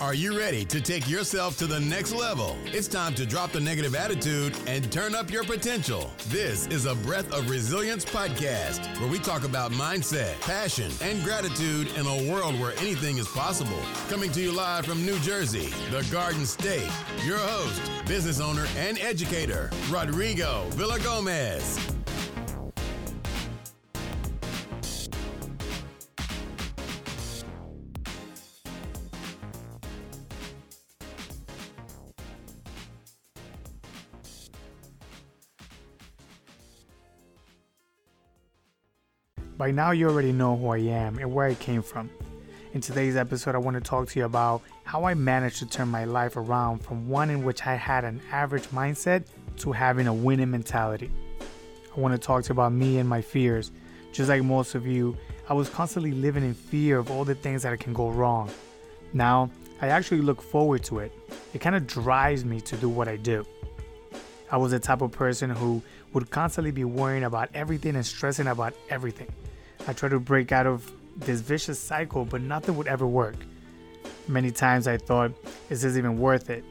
Are you ready to take yourself to the next level? It's time to drop the negative attitude and turn up your potential. This is a Breath of Resilience podcast where we talk about mindset, passion, and gratitude in a world where anything is possible. Coming to you live from New Jersey, the Garden State, your host, business owner, and educator, Rodrigo Villagomez. By now, you already know who I am and where I came from. In today's episode, I want to talk to you about how I managed to turn my life around from one in which I had an average mindset to having a winning mentality. I want to talk to you about me and my fears. Just like most of you, I was constantly living in fear of all the things that can go wrong. Now, I actually look forward to it. It kind of drives me to do what I do. I was the type of person who would constantly be worrying about everything and stressing about everything. I tried to break out of this vicious cycle, but nothing would ever work. Many times I thought, is this even worth it?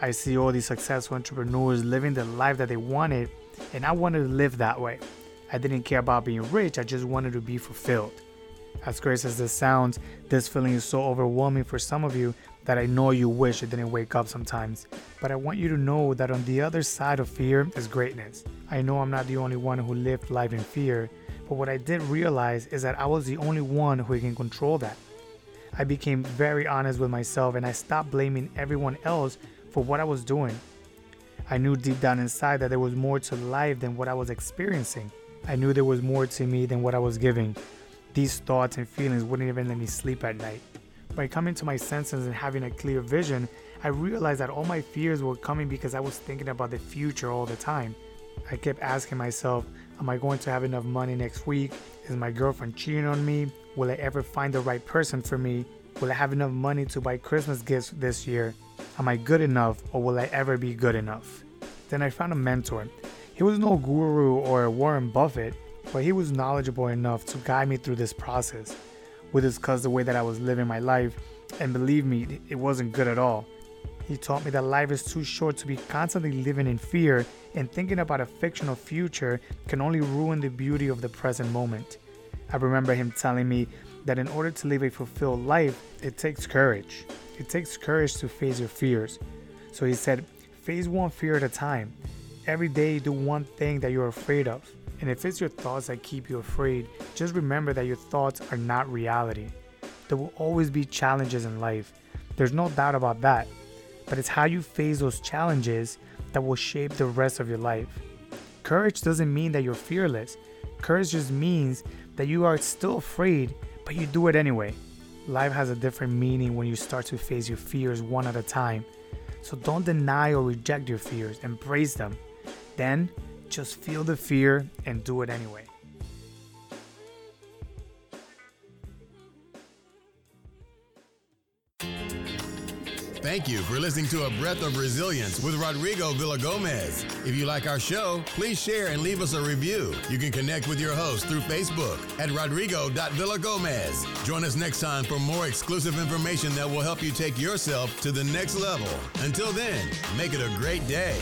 I see all these successful entrepreneurs living the life that they wanted, and I wanted to live that way. I didn't care about being rich, I just wanted to be fulfilled. As crazy as this sounds, this feeling is so overwhelming for some of you that I know you wish it didn't wake up sometimes. But I want you to know that on the other side of fear is greatness. I know I'm not the only one who lived life in fear, but what I did realize is that I was the only one who can control that. I became very honest with myself and I stopped blaming everyone else for what I was doing. I knew deep down inside that there was more to life than what I was experiencing. I knew there was more to me than what I was giving. These thoughts and feelings wouldn't even let me sleep at night. By coming to my senses and having a clear vision, I realized that all my fears were coming because I was thinking about the future all the time. I kept asking myself, Am I going to have enough money next week? Is my girlfriend cheating on me? Will I ever find the right person for me? Will I have enough money to buy Christmas gifts this year? Am I good enough or will I ever be good enough? Then I found a mentor. He was no guru or Warren Buffett, but he was knowledgeable enough to guide me through this process. We discussed the way that I was living my life, and believe me, it wasn't good at all. He taught me that life is too short to be constantly living in fear and thinking about a fictional future can only ruin the beauty of the present moment. I remember him telling me that in order to live a fulfilled life, it takes courage. It takes courage to face your fears. So he said, face one fear at a time. Every day, do one thing that you're afraid of. And if it's your thoughts that keep you afraid, just remember that your thoughts are not reality. There will always be challenges in life. There's no doubt about that but it's how you face those challenges that will shape the rest of your life. Courage doesn't mean that you're fearless. Courage just means that you are still afraid, but you do it anyway. Life has a different meaning when you start to face your fears one at a time. So don't deny or reject your fears, embrace them. Then just feel the fear and do it anyway. Thank you for listening to A Breath of Resilience with Rodrigo Villagomez. If you like our show, please share and leave us a review. You can connect with your host through Facebook at rodrigo.villagomez. Join us next time for more exclusive information that will help you take yourself to the next level. Until then, make it a great day.